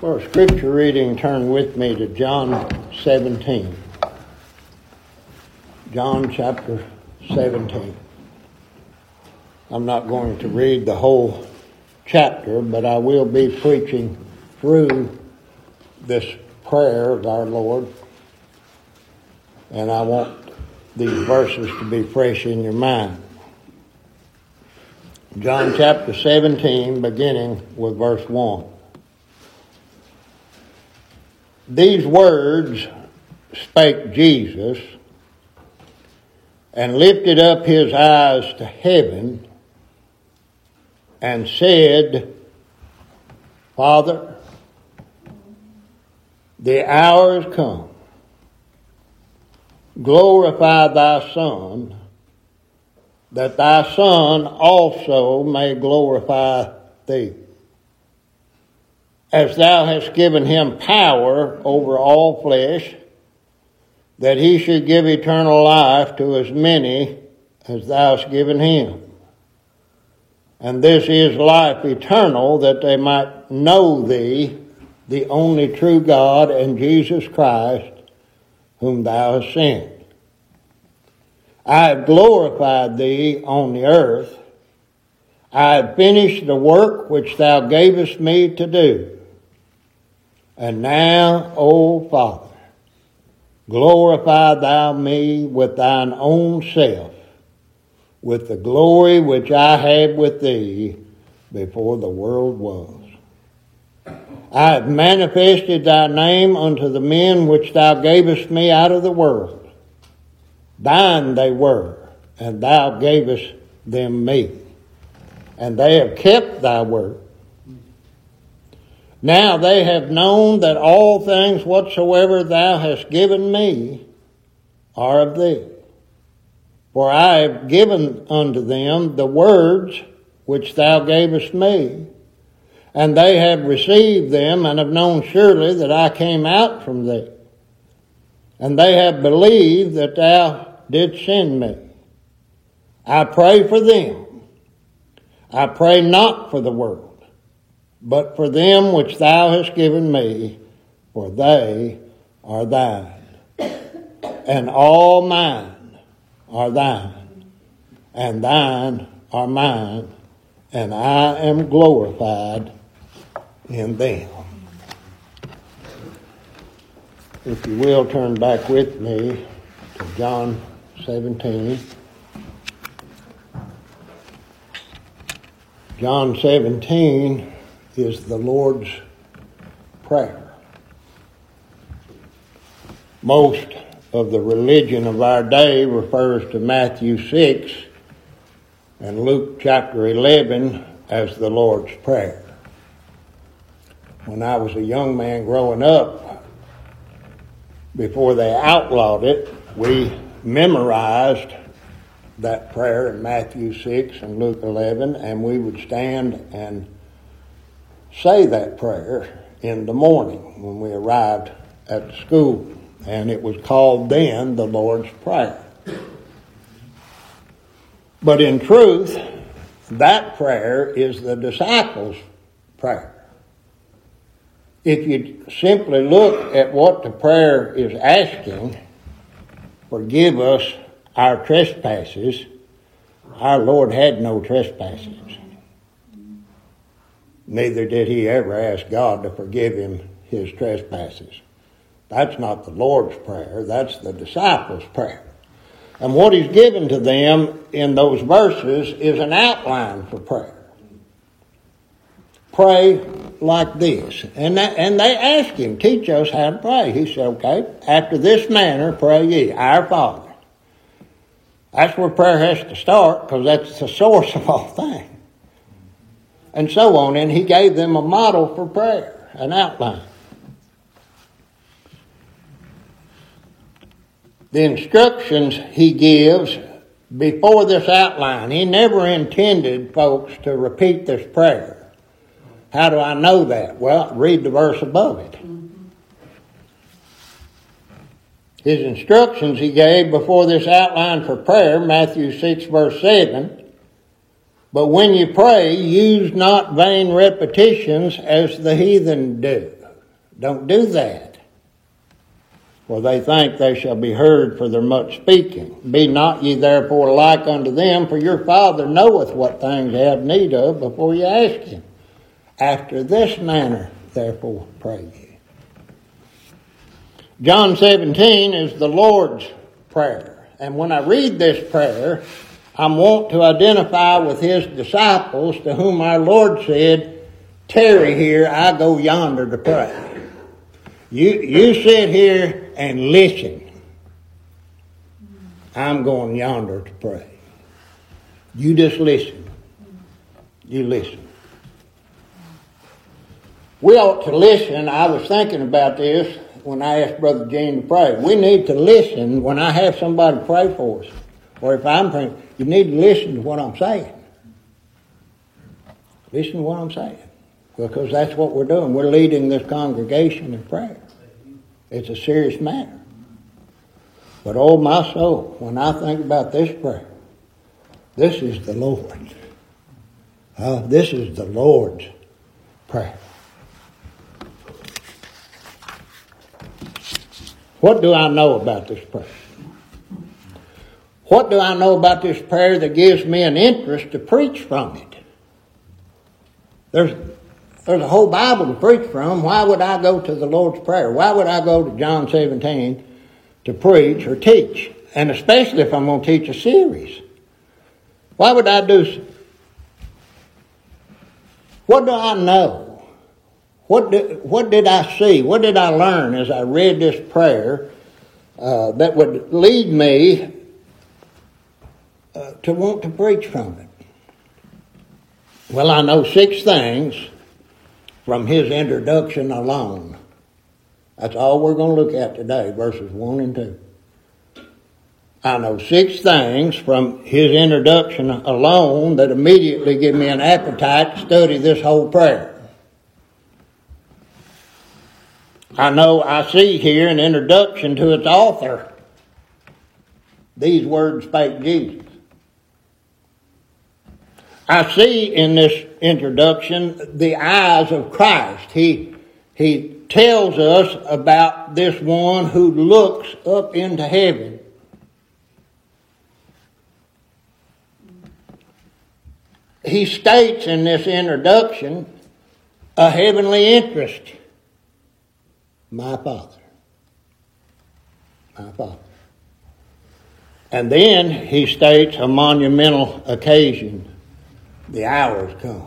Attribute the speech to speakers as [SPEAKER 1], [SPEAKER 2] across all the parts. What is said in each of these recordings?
[SPEAKER 1] For scripture reading, turn with me to John 17. John chapter 17. I'm not going to read the whole chapter, but I will be preaching through this prayer of our Lord. And I want these verses to be fresh in your mind. John chapter 17, beginning with verse 1. These words spake Jesus and lifted up his eyes to heaven and said, Father, the hour is come. Glorify thy Son, that thy Son also may glorify thee as thou hast given him power over all flesh, that he should give eternal life to as many as thou hast given him. And this is life eternal, that they might know thee, the only true God, and Jesus Christ, whom thou hast sent. I have glorified thee on the earth. I have finished the work which thou gavest me to do. And now, O Father, glorify thou me with thine own self, with the glory which I had with thee before the world was. I have manifested thy name unto the men which thou gavest me out of the world. Thine they were, and thou gavest them me. And they have kept thy word. Now they have known that all things whatsoever thou hast given me are of thee. For I have given unto them the words which thou gavest me, and they have received them and have known surely that I came out from thee. And they have believed that thou didst send me. I pray for them. I pray not for the world but for them which thou hast given me, for they are thine. And all mine are thine, and thine are mine, and I am glorified in them. If you will, turn back with me to John 17. John 17 is the Lord's Prayer. Most of the religion of our day refers to Matthew 6 and Luke chapter 11 as the Lord's Prayer. When I was a young man growing up, before they outlawed it, we memorized that prayer in Matthew 6 and Luke 11, and we would stand and say that prayer in the morning when we arrived at the school. And it was called then the Lord's Prayer. But in truth, that prayer is the disciples' prayer. If you simply look at what the prayer is asking, forgive us our trespasses, our Lord had no trespasses. Neither did he ever ask God to forgive him his trespasses. That's not the Lord's Prayer, that's the disciples' prayer. And what he's given to them in those verses is an outline for prayer. Pray like this. And, that, and they ask him, teach us how to pray. He said, okay, after this manner pray ye, our Father. That's where prayer has to start because that's the source of all things and so on. And he gave them a model for prayer, an outline. The instructions he gives before this outline, he never intended folks to repeat this prayer. How do I know that? Well, read the verse above it. His instructions he gave before this outline for prayer, Matthew 6, verse 7, but when you pray, use not vain repetitions as the heathen do. Don't do that. For they think they shall be heard for their much speaking. Be not ye therefore like unto them, for your Father knoweth what things ye have need of before ye ask him. After this manner, therefore, pray ye. John 17 is the Lord's Prayer. And when I read this prayer, I want to identify with his disciples to whom our Lord said, Tarry here, I go yonder to pray. You, you sit here and listen. I'm going yonder to pray. You just listen. You listen. We ought to listen. I was thinking about this when I asked Brother Gene to pray. We need to listen when I have somebody pray for us. Or if I'm praying, you need to listen to what I'm saying. Listen to what I'm saying. Because that's what we're doing. We're leading this congregation in prayer. It's a serious matter. But oh my soul, when I think about this prayer, this is the Lord's. Uh, this is the Lord's prayer. What do I know about this prayer? What do I know about this prayer that gives me an interest to preach from it? There's, there's a whole Bible to preach from. Why would I go to the Lord's Prayer? Why would I go to John 17 to preach or teach? And especially if I'm going to teach a series. Why would I do? so? What do I know? What did, what did I see? What did I learn as I read this prayer uh, that would lead me uh, to want to preach from it? Well, I know six things from his introduction alone. That's all we're going to look at today, verses 1 and 2. I know six things from his introduction alone that immediately give me an appetite to study this whole prayer. I know I see here an introduction to its author. These words spake Jesus. I see in this introduction the eyes of Christ. He, he tells us about this one who looks up into heaven. He states in this introduction a heavenly interest. My Father. My Father. And then he states a monumental occasion the hours come.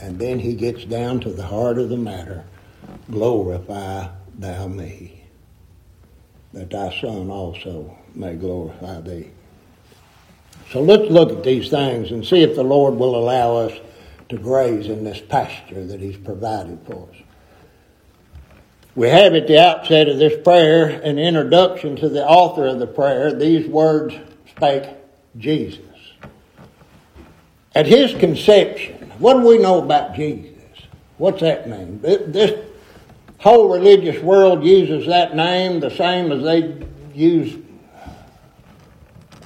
[SPEAKER 1] And then he gets down to the heart of the matter glorify thou me, that thy Son also may glorify thee. So let's look at these things and see if the Lord will allow us to graze in this pasture that he's provided for us. We have at the outset of this prayer an introduction to the author of the prayer. These words spake Jesus. At his conception, what do we know about Jesus? What's that mean? This whole religious world uses that name the same as they use,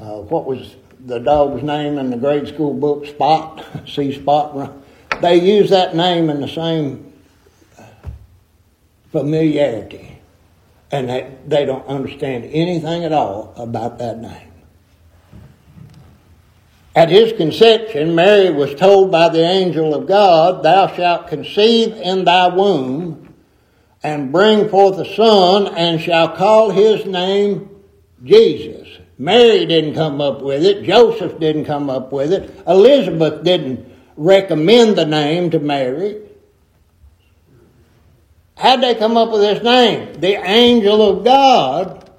[SPEAKER 1] uh, what was the dog's name in the grade school book, Spot, See Spot. Run they use that name in the same familiarity. And they, they don't understand anything at all about that name. At his conception, Mary was told by the angel of God, Thou shalt conceive in thy womb and bring forth a son and shall call his name Jesus. Mary didn't come up with it. Joseph didn't come up with it. Elizabeth didn't recommend the name to Mary. How'd they come up with this name? The angel of God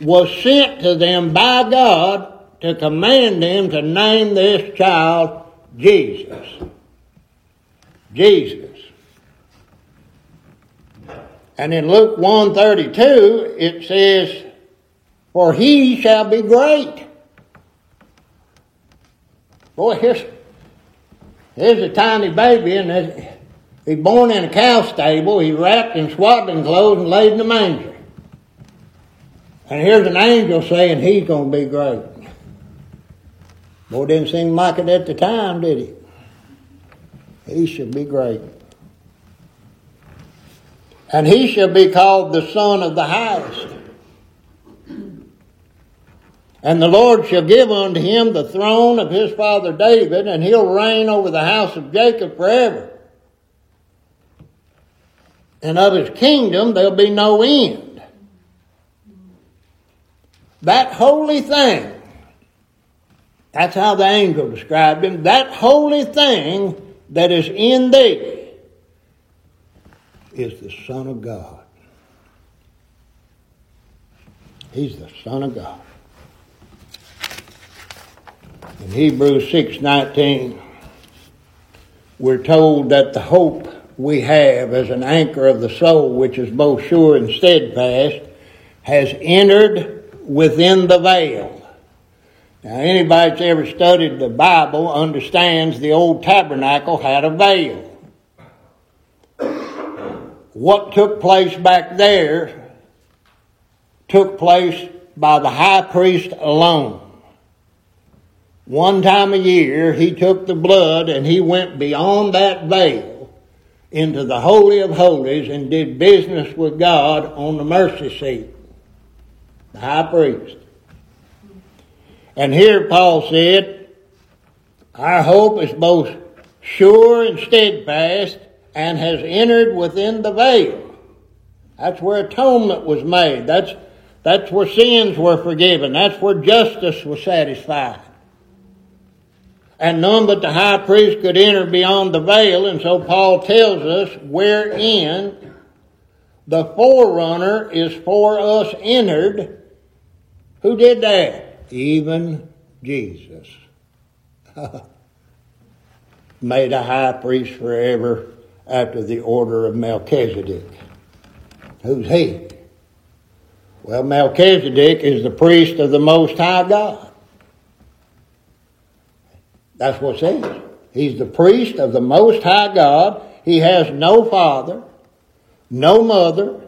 [SPEAKER 1] was sent to them by God to command them to name this child Jesus. Jesus. And in Luke 132 it says, For he shall be great. Boy, here's, here's a tiny baby and he's born in a cow stable. He's wrapped in swaddling clothes and laid in a manger. And here's an angel saying he's going to be great. Boy, didn't seem like it at the time, did he? He shall be great. and he shall be called the Son of the Highest. And the Lord shall give unto him the throne of his father David, and he'll reign over the house of Jacob forever. And of his kingdom there'll be no end. That holy thing, that's how the angel described him, that holy thing that is in thee is the Son of God. He's the Son of God. In Hebrews 6:19, we're told that the hope we have as an anchor of the soul, which is both sure and steadfast, has entered within the veil. Now, anybody that's ever studied the Bible understands the old tabernacle had a veil. What took place back there took place by the high priest alone. One time a year, he took the blood and he went beyond that veil into the Holy of Holies and did business with God on the mercy seat. The high priest. And here Paul said, Our hope is both sure and steadfast and has entered within the veil. That's where atonement was made. That's, that's where sins were forgiven. That's where justice was satisfied and none but the high priest could enter beyond the veil. And so Paul tells us wherein the forerunner is for us entered. Who did that? Even Jesus. Made a high priest forever after the order of Melchizedek. Who's he? Well, Melchizedek is the priest of the Most High God. That's what it says. He's the priest of the Most High God. He has no father, no mother.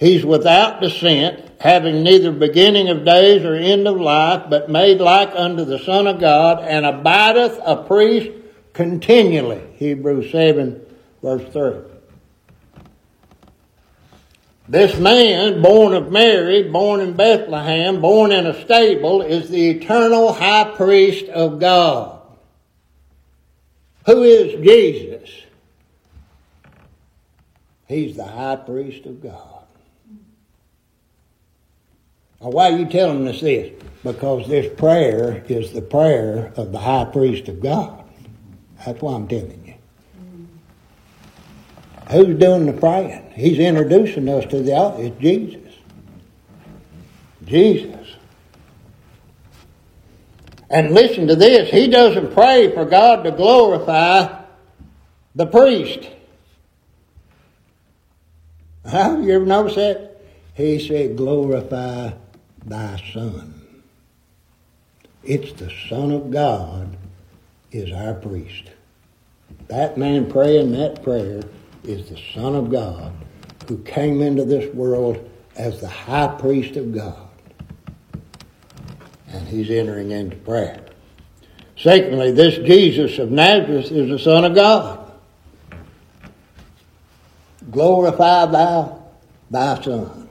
[SPEAKER 1] He's without descent, having neither beginning of days or end of life, but made like unto the Son of God, and abideth a priest continually. Hebrews 7, verse 3. This man, born of Mary, born in Bethlehem, born in a stable, is the eternal high priest of God. Who is Jesus? He's the high priest of God. Why are you telling us this? Because this prayer is the prayer of the high priest of God. That's why I'm telling you. Who's doing the praying? He's introducing us to the altar. It's Jesus. Jesus. And listen to this, he doesn't pray for God to glorify the priest. Huh? You ever noticed that? He said, glorify thy son. It's the Son of God is our priest. That man praying that prayer is the Son of God who came into this world as the high priest of God and he's entering into prayer. Secondly, this Jesus of Nazareth is the Son of God. Glorify thou thy Son.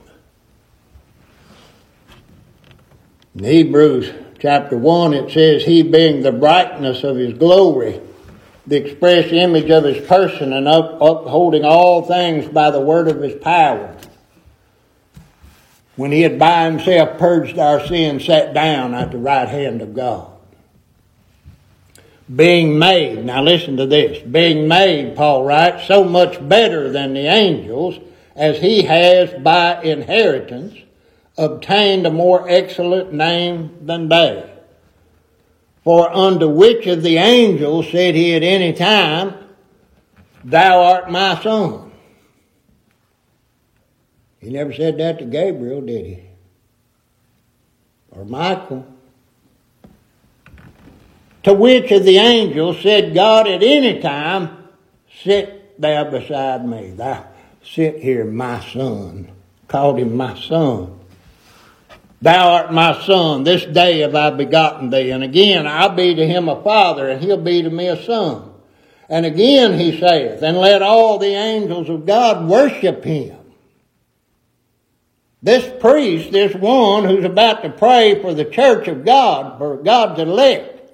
[SPEAKER 1] In Hebrews chapter 1, it says, He being the brightness of His glory, the express image of His person, and upholding all things by the word of His power when he had by himself purged our sins, sat down at the right hand of God. Being made, now listen to this, being made, Paul writes, so much better than the angels, as he has by inheritance obtained a more excellent name than they. For unto which of the angels said he at any time, Thou art my son? He never said that to Gabriel, did he? Or Michael. To which of the angels said God at any time, Sit thou beside me. Thou sit here, my son. Called him my son. Thou art my son. This day have I begotten thee. And again, I'll be to him a father, and he'll be to me a son. And again he saith, And let all the angels of God worship him. This priest, this one who's about to pray for the church of God, for God's elect,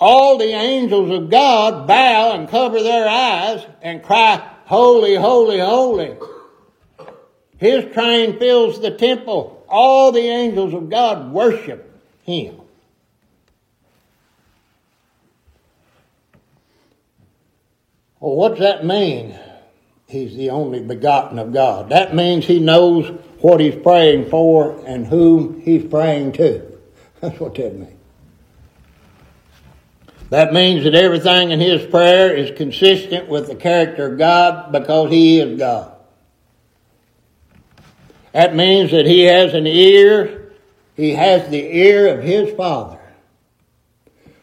[SPEAKER 1] all the angels of God bow and cover their eyes and cry, Holy, holy, holy. His train fills the temple. All the angels of God worship him. Well, what's that mean? He's the only begotten of God. That means he knows what he's praying for and whom he's praying to. That's what that means. That means that everything in his prayer is consistent with the character of God because he is God. That means that he has an ear, he has the ear of his Father.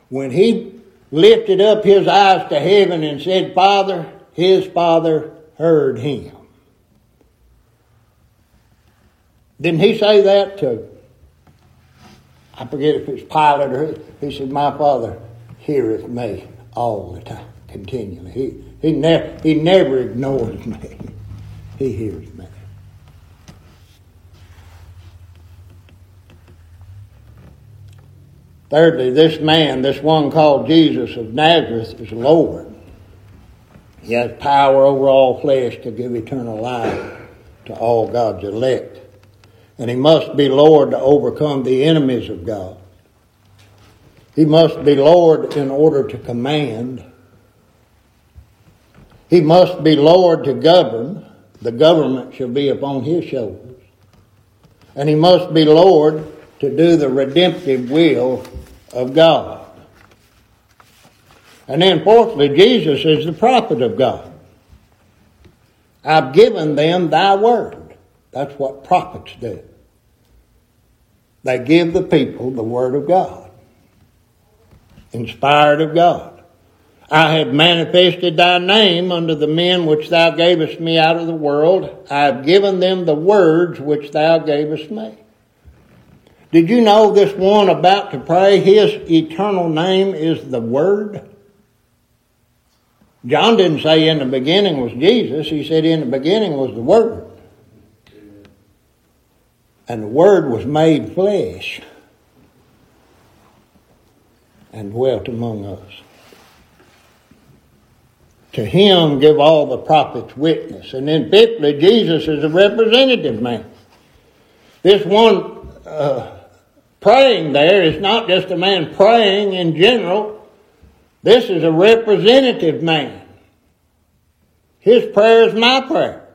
[SPEAKER 1] When he lifted up his eyes to heaven and said, Father, his Father heard him. Didn't he say that to, I forget if it's Pilate or he said, My Father heareth me all the time, continually. He, he, ne- he never ignores me. He hears me. Thirdly, this man, this one called Jesus of Nazareth, is Lord. He has power over all flesh to give eternal life to all God's elect. And he must be Lord to overcome the enemies of God. He must be Lord in order to command. He must be Lord to govern. The government shall be upon his shoulders. And he must be Lord to do the redemptive will of God. And then fourthly, Jesus is the prophet of God. I've given them thy word. That's what prophets do. They give the people the word of God inspired of God. I have manifested thy name unto the men which thou gavest me out of the world. I have given them the words which thou gavest me. Did you know this one about to pray, his eternal name is the Word? John didn't say in the beginning was Jesus, he said in the beginning was the Word. And the Word was made flesh and dwelt among us. To him give all the prophets witness. And then fifthly, Jesus is a representative man. This one uh, praying there is not just a man praying in general. This is a representative man. His prayer is my prayer.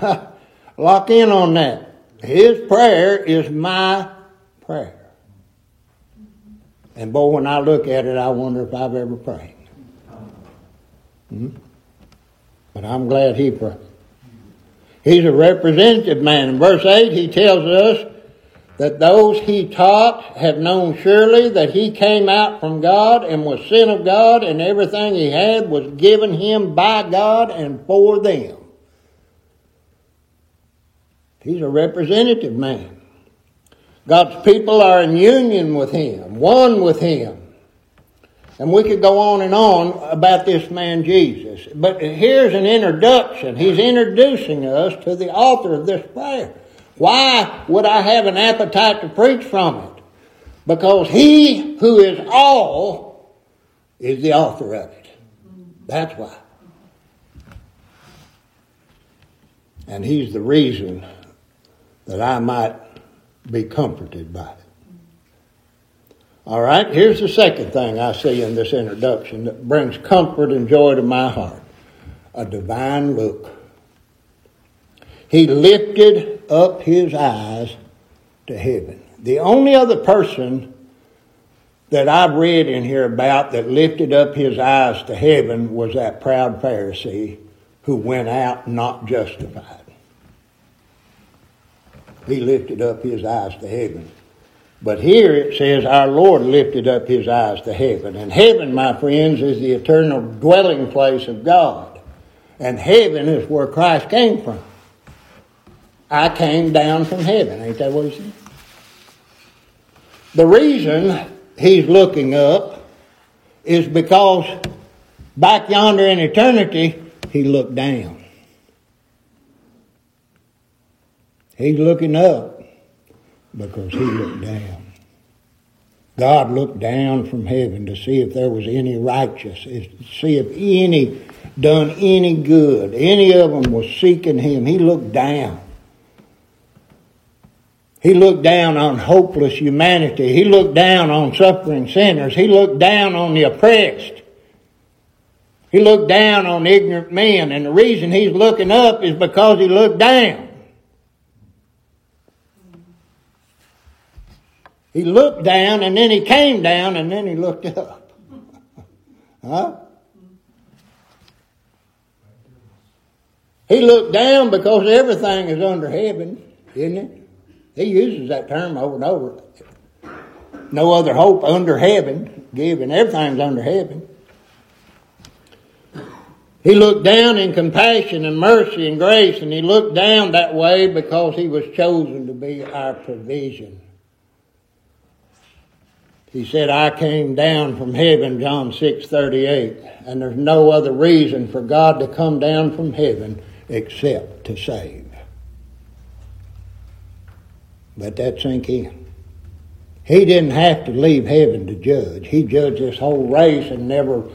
[SPEAKER 1] Lock in on that. His prayer is my prayer. And boy, when I look at it, I wonder if I've ever prayed. Hmm? But I'm glad he prayed. He's a representative man. In verse 8, he tells us that those he taught have known surely that he came out from God and was sent of God, and everything he had was given him by God and for them. He's a representative man. God's people are in union with Him, one with Him. And we could go on and on about this man Jesus. But here's an introduction. He's introducing us to the author of this prayer. Why would I have an appetite to preach from it? Because he who is all is the author of it. That's why. And he's the reason that I might be comforted by it. All right, here's the second thing I see in this introduction that brings comfort and joy to my heart a divine look. He lifted up his eyes to heaven. The only other person that I've read in here about that lifted up his eyes to heaven was that proud Pharisee who went out not justified he lifted up his eyes to heaven. But here it says our Lord lifted up his eyes to heaven. And heaven, my friends, is the eternal dwelling place of God. And heaven is where Christ came from. I came down from heaven. Ain't that what he said? The reason he's looking up is because back yonder in eternity, he looked down. He's looking up because he looked down. God looked down from heaven to see if there was any righteous, see if any done any good. Any of them was seeking him. He looked down. He looked down on hopeless humanity. He looked down on suffering sinners. He looked down on the oppressed. He looked down on ignorant men. And the reason he's looking up is because he looked down. He looked down and then he came down and then he looked up. huh? He looked down because everything is under heaven, isn't it? He uses that term over and over. No other hope under heaven given. Everything's under heaven. He looked down in compassion and mercy and grace, and he looked down that way because he was chosen to be our provision. He said, I came down from heaven, John 6 38, and there's no other reason for God to come down from heaven except to save. Let that sink in. He didn't have to leave heaven to judge. He judged this whole race and never,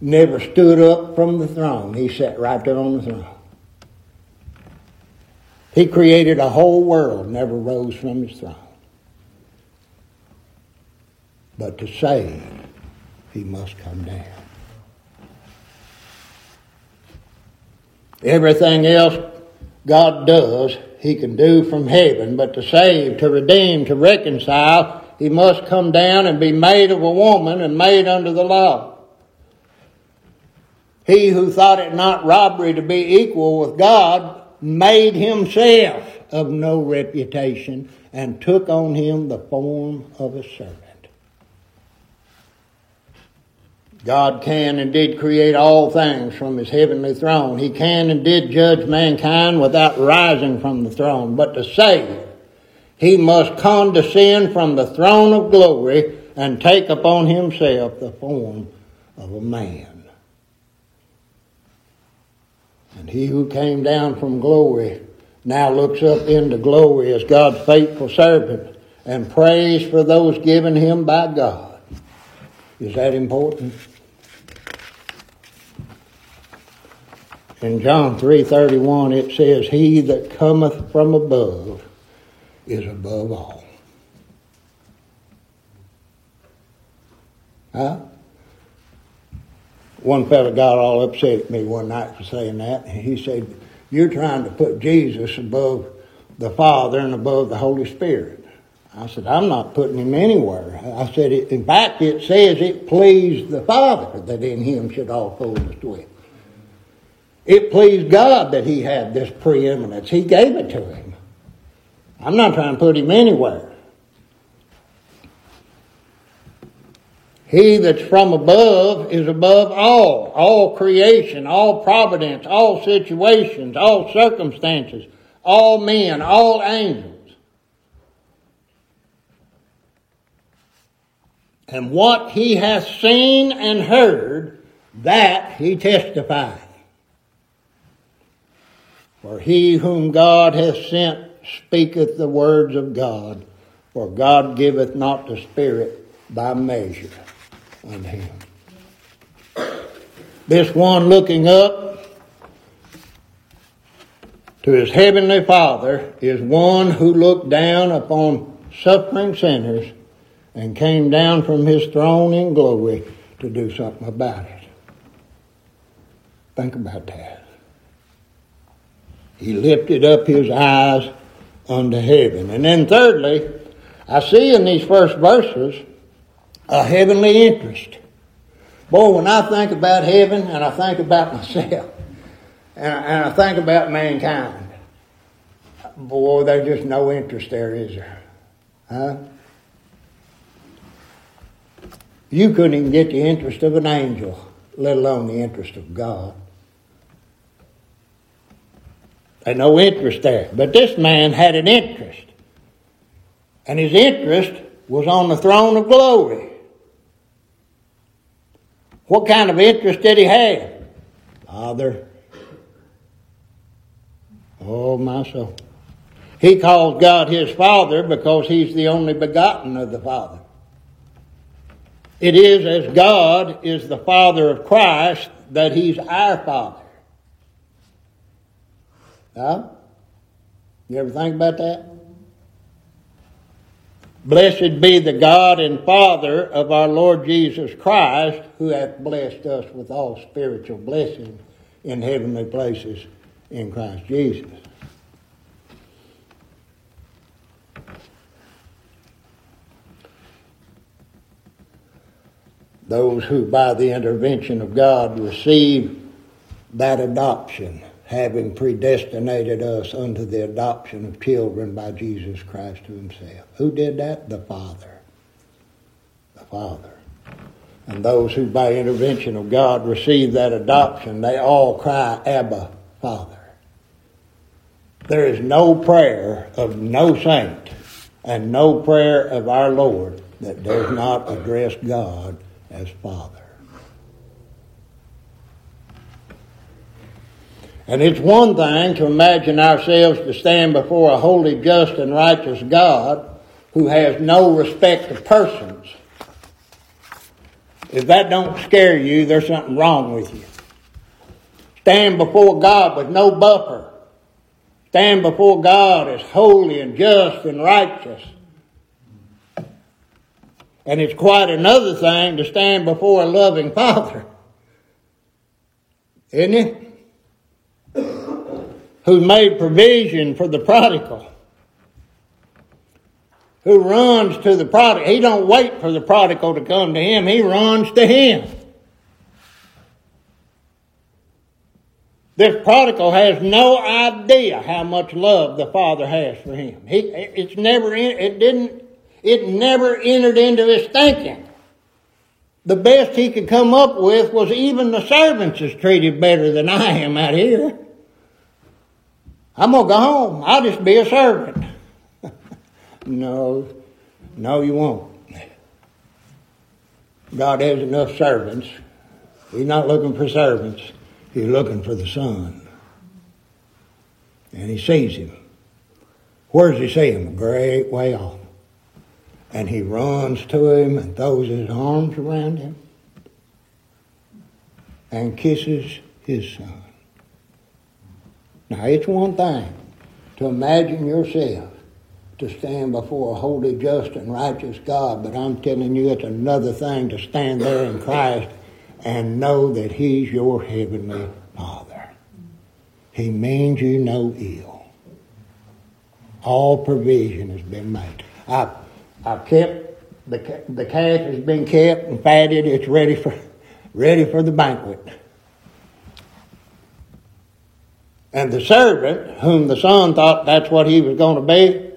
[SPEAKER 1] never stood up from the throne. He sat right there on the throne. He created a whole world, never rose from his throne. But to save, he must come down. Everything else God does, he can do from heaven, but to save, to redeem, to reconcile, he must come down and be made of a woman and made under the law. He who thought it not robbery to be equal with God made himself of no reputation and took on him the form of a servant. God can and did create all things from his heavenly throne. He can and did judge mankind without rising from the throne. But to save, he must condescend from the throne of glory and take upon himself the form of a man. And he who came down from glory now looks up into glory as God's faithful servant and prays for those given him by God. Is that important? In John 3:31 it says he that cometh from above is above all. Huh? One fellow got all upset at me one night for saying that. He said, You're trying to put Jesus above the Father and above the Holy Spirit. I said, I'm not putting him anywhere. I said, in fact, it says it pleased the Father that in him should all fullness dwell. It pleased God that he had this preeminence. He gave it to him. I'm not trying to put him anywhere. He that's from above is above all, all creation, all providence, all situations, all circumstances, all men, all angels. And what he hath seen and heard, that he testifies. For he whom God hath sent speaketh the words of God, for God giveth not the Spirit by measure unto him. This one looking up to his heavenly Father is one who looked down upon suffering sinners and came down from his throne in glory to do something about it. Think about that. He lifted up his eyes unto heaven. And then thirdly, I see in these first verses a heavenly interest. Boy, when I think about heaven and I think about myself and, I think about mankind, boy, there's just no interest there, is there? Huh? You couldn't even get the interest of an angel, let alone the interest of God. Had no interest there. But this man had an interest. And his interest was on the throne of glory. What kind of interest did he have? Father, Oh, my soul. He calls God his Father because he's the only begotten of the Father. It is as God is the Father of Christ that he's our Father. Huh? You ever think about that? Blessed be the God and Father of our Lord Jesus Christ, who hath blessed us with all spiritual blessings in heavenly places in Christ Jesus. Those who, by the intervention of God, receive that adoption having predestinated us unto the adoption of children by Jesus Christ to himself. Who did that? The Father. The Father. And those who by intervention of God receive that adoption, they all cry, Abba, Father. There is no prayer of no saint and no prayer of our Lord that does not address God as Father. And it's one thing to imagine ourselves to stand before a holy, just, and righteous God who has no respect of persons. If that don't scare you, there's something wrong with you. Stand before God with no buffer. Stand before God as holy and just and righteous. And it's quite another thing to stand before a loving Father. Isn't it? Who made provision for the prodigal, who runs to the prodigal. He don't wait for the prodigal to come to him. He runs to him. This prodigal has no idea how much love the father has for him. He, it's never, it didn't, it never entered into his thinking. The best he could come up with was even the servants is treated better than I am out here. I'm going to go home. I'll just be a servant. no, no, you won't. God has enough servants. He's not looking for servants. He's looking for the Son. And he sees him. Where does he see him? A great way off. And he runs to him and throws his arms around him and kisses his son. Now, it's one thing to imagine yourself to stand before a holy, just, and righteous God, but I'm telling you, it's another thing to stand there in Christ and know that He's your heavenly Father. He means you no ill. All provision has been made. I've, I've kept, the, the calf has been kept and fatted. It's ready for, ready for the banquet. And the servant, whom the son thought that's what he was going to be,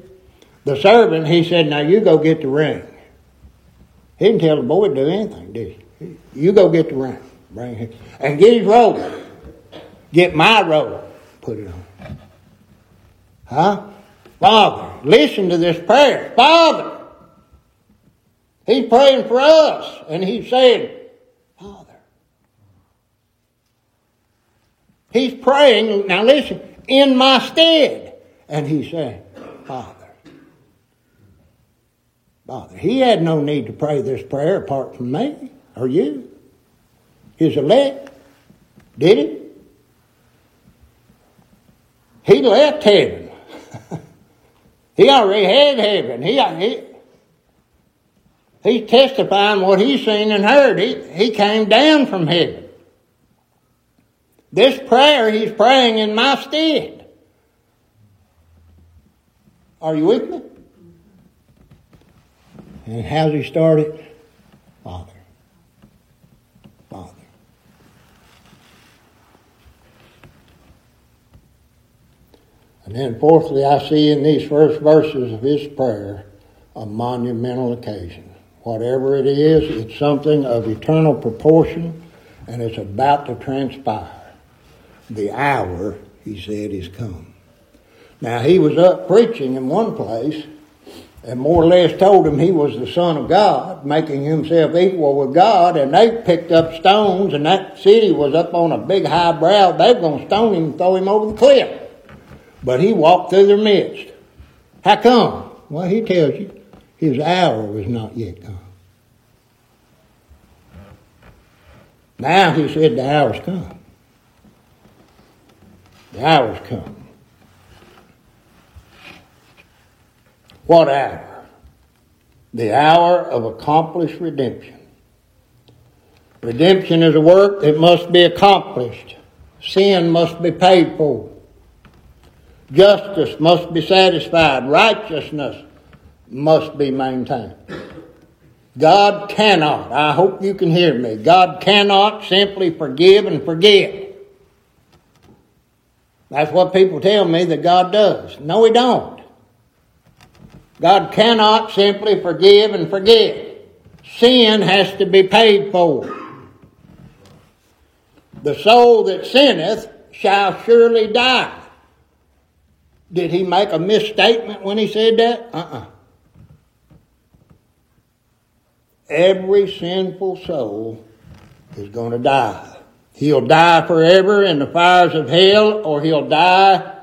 [SPEAKER 1] the servant, he said, Now you go get the ring. He didn't tell the boy to do anything, did he? You go get the ring. Bring it. And get his robe. Get my robe. Put it on. Huh? Father, listen to this prayer. Father. He's praying for us. And he's saying, He's praying, now listen, in my stead. And he's saying, Father. Father. He had no need to pray this prayer apart from me or you. His elect. Did he? He left heaven. he already had heaven. He, he, he's testifying what he's seen and heard. He, he came down from heaven. This prayer he's praying in my stead. Are you with me? And how's he started? Father. Father. And then fourthly, I see in these first verses of his prayer a monumental occasion. Whatever it is, it's something of eternal proportion and it's about to transpire the hour, he said, is come. Now, he was up preaching in one place and more or less told him he was the Son of God, making himself equal with God, and they picked up stones, and that city was up on a big high brow. They were going to stone him and throw him over the cliff. But he walked through their midst. How come? Well, he tells you his hour was not yet come. Now he said the hour's come. The hour's come. What hour? The hour of accomplished redemption. Redemption is a work that must be accomplished. Sin must be paid for. Justice must be satisfied. Righteousness must be maintained. God cannot, I hope you can hear me, God cannot simply forgive and forget. That's what people tell me that God does. No, He don't. God cannot simply forgive and forget. Sin has to be paid for. The soul that sinneth shall surely die. Did he make a misstatement when he said that? Uh uh-uh. uh Every sinful soul is going to die. He'll die forever in the fires of hell, or he'll die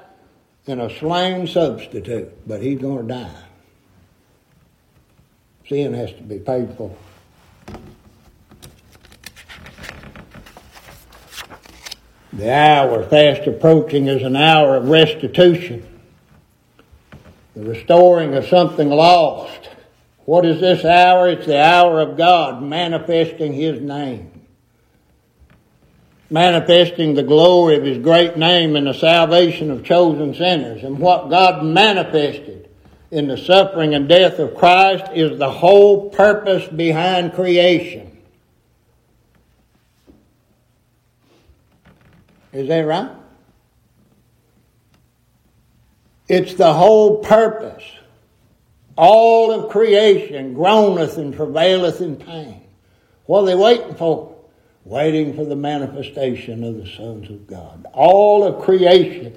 [SPEAKER 1] in a slain substitute, but he's going to die. Sin has to be paid for. The hour fast approaching is an hour of restitution, the restoring of something lost. What is this hour? It's the hour of God manifesting His name. Manifesting the glory of His great name and the salvation of chosen sinners. And what God manifested in the suffering and death of Christ is the whole purpose behind creation. Is that right? It's the whole purpose. All of creation groaneth and travaileth in pain. What are they waiting for? Waiting for the manifestation of the sons of God. All of creation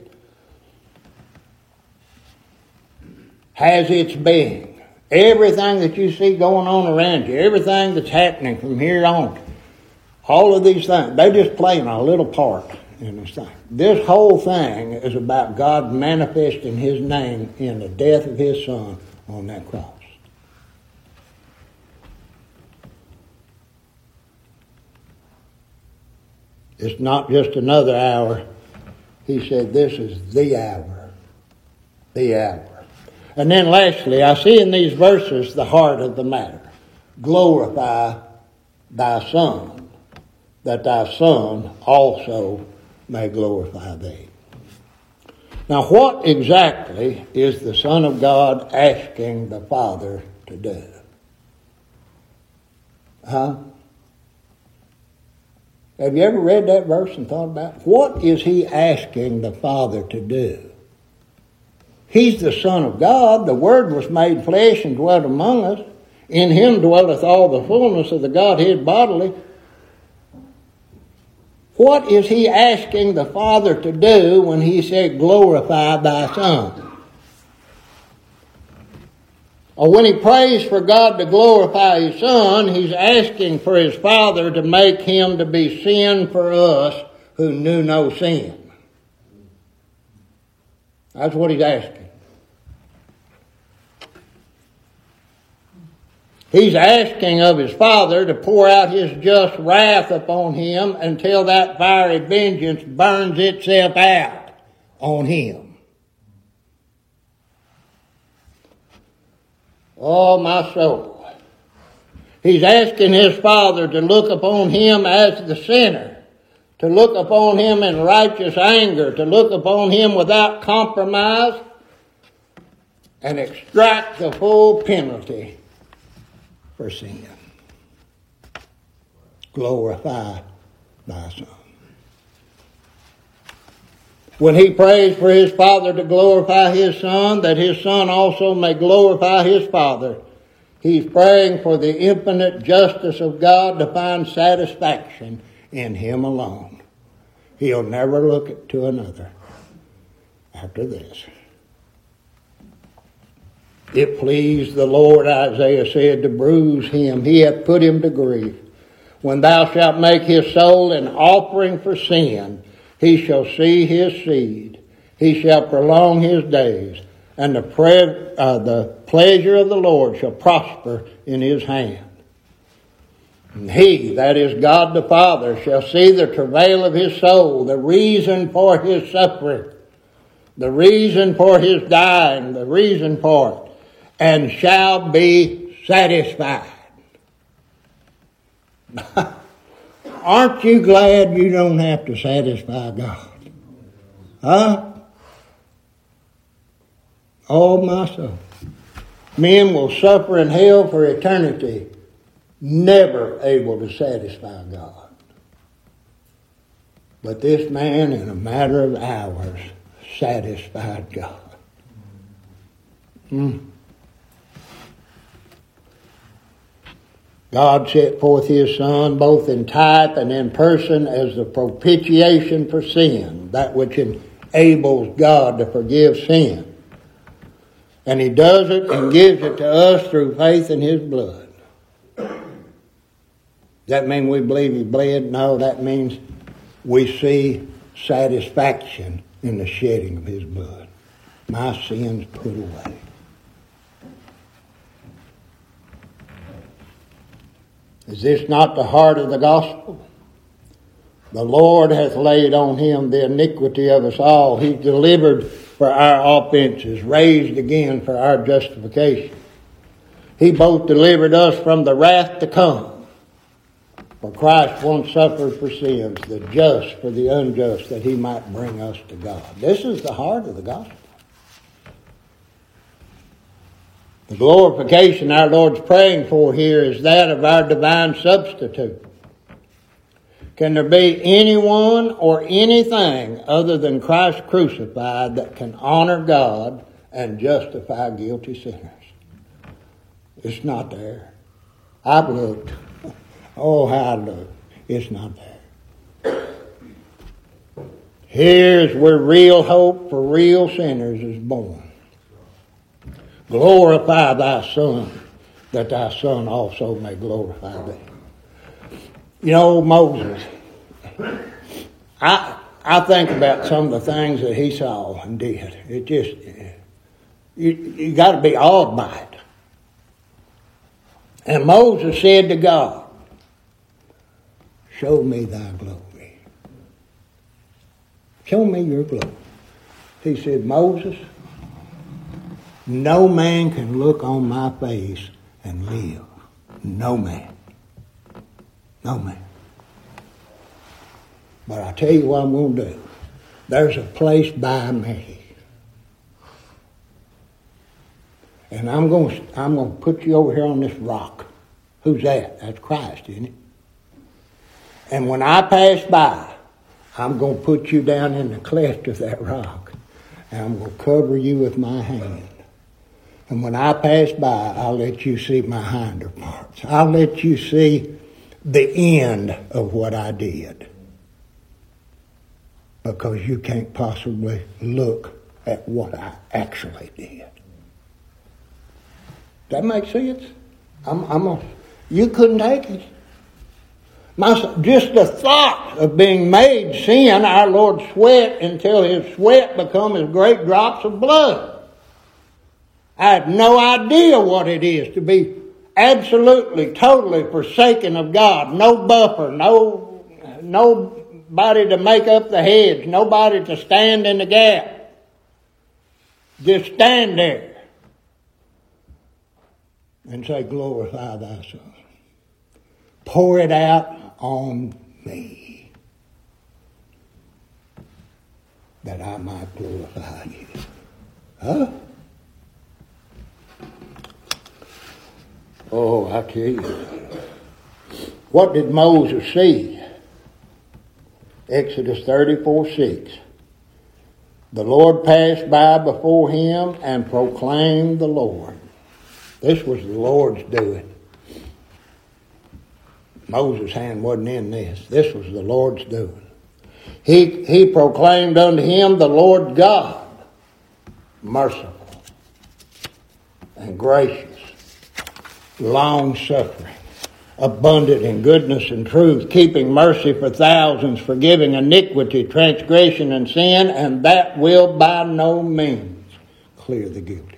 [SPEAKER 1] has its being. Everything that you see going on around you, everything that's happening from here on, all of these things, they're just playing a little part in this thing. This whole thing is about God manifesting His name in the death of His Son on that cross. It's not just another hour. He said, This is the hour. The hour. And then lastly, I see in these verses the heart of the matter. Glorify thy Son, that thy Son also may glorify thee. Now, what exactly is the Son of God asking the Father to do? Huh? Have you ever read that verse and thought about it? what is he asking the Father to do? He's the Son of God. The Word was made flesh and dwelt among us. In him dwelleth all the fullness of the Godhead bodily. What is he asking the Father to do when he said, glorify thy Son? Or when he prays for God to glorify his Son, he's asking for his Father to make him to be sin for us who knew no sin. That's what he's asking. He's asking of his Father to pour out his just wrath upon him until that fiery vengeance burns itself out on him. Oh, my soul. He's asking his Father to look upon him as the sinner, to look upon him in righteous anger, to look upon him without compromise, and extract the full penalty for sin. Glorify thy Son. When he prays for his Father to glorify his Son, that his Son also may glorify his Father, he's praying for the infinite justice of God to find satisfaction in him alone. He'll never look to another after this. It pleased the Lord, Isaiah said, to bruise him. He hath put him to grief. When thou shalt make his soul an offering for sin, he shall see his seed, he shall prolong his days, and the, uh, the pleasure of the Lord shall prosper in his hand. And he, that is God the Father, shall see the travail of his soul, the reason for his suffering, the reason for his dying, the reason for it, and shall be satisfied. Aren't you glad you don't have to satisfy God? Huh? Oh, my soul. Men will suffer in hell for eternity, never able to satisfy God. But this man, in a matter of hours, satisfied God. Hmm. God set forth his Son both in type and in person as the propitiation for sin, that which enables God to forgive sin. And he does it and gives it to us through faith in his blood. That mean we believe he bled? No, that means we see satisfaction in the shedding of his blood. My sins put away. Is this not the heart of the gospel? The Lord hath laid on him the iniquity of us all. He delivered for our offenses, raised again for our justification. He both delivered us from the wrath to come. For Christ once suffered for sins, the just for the unjust, that he might bring us to God. This is the heart of the gospel. The glorification our Lord's praying for here is that of our divine substitute. Can there be anyone or anything other than Christ crucified that can honor God and justify guilty sinners? It's not there. I've looked. Oh, how I looked. It's not there. Here's where real hope for real sinners is born. Glorify thy Son, that thy Son also may glorify thee. You know, Moses, I, I think about some of the things that he saw and did. It just, you, you got to be awed by it. And Moses said to God, Show me thy glory. Show me your glory. He said, Moses, no man can look on my face and live. No man. No man. But I tell you what I'm going to do. There's a place by me. And I'm going to, I'm going to put you over here on this rock. Who's that? That's Christ, isn't it? And when I pass by, I'm going to put you down in the cleft of that rock. And I'm going to cover you with my hand. And when I pass by, I'll let you see my hinder parts. I'll let you see the end of what I did. Because you can't possibly look at what I actually did. That makes sense? I'm, I'm a, you couldn't take it. My, just the thought of being made sin, our Lord sweat until his sweat become as great drops of blood. I had no idea what it is to be absolutely, totally forsaken of God. No buffer, no, nobody to make up the heads, nobody to stand in the gap. Just stand there and say, glorify thy son. Pour it out on me that I might glorify you. Huh? Oh, I tell you. What did Moses see? Exodus 34 6. The Lord passed by before him and proclaimed the Lord. This was the Lord's doing. Moses' hand wasn't in this. This was the Lord's doing. He, he proclaimed unto him the Lord God, merciful and gracious, long suffering, abundant in goodness and truth, keeping mercy for thousands, forgiving iniquity, transgression, and sin, and that will by no means clear the guilty.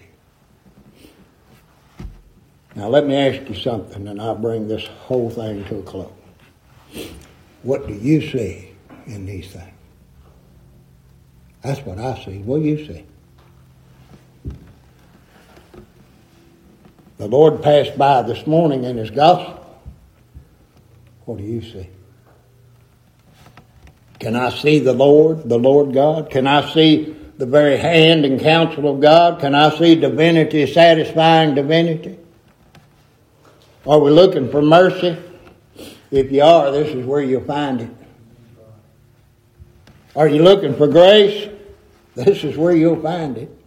[SPEAKER 1] Now, let me ask you something, and I'll bring this whole thing to a close. What do you see in these things? That's what I see. What do you see? The Lord passed by this morning in His gospel. What do you see? Can I see the Lord, the Lord God? Can I see the very hand and counsel of God? Can I see divinity, satisfying divinity? Are we looking for mercy? If you are, this is where you'll find it. Are you looking for grace? This is where you'll find it.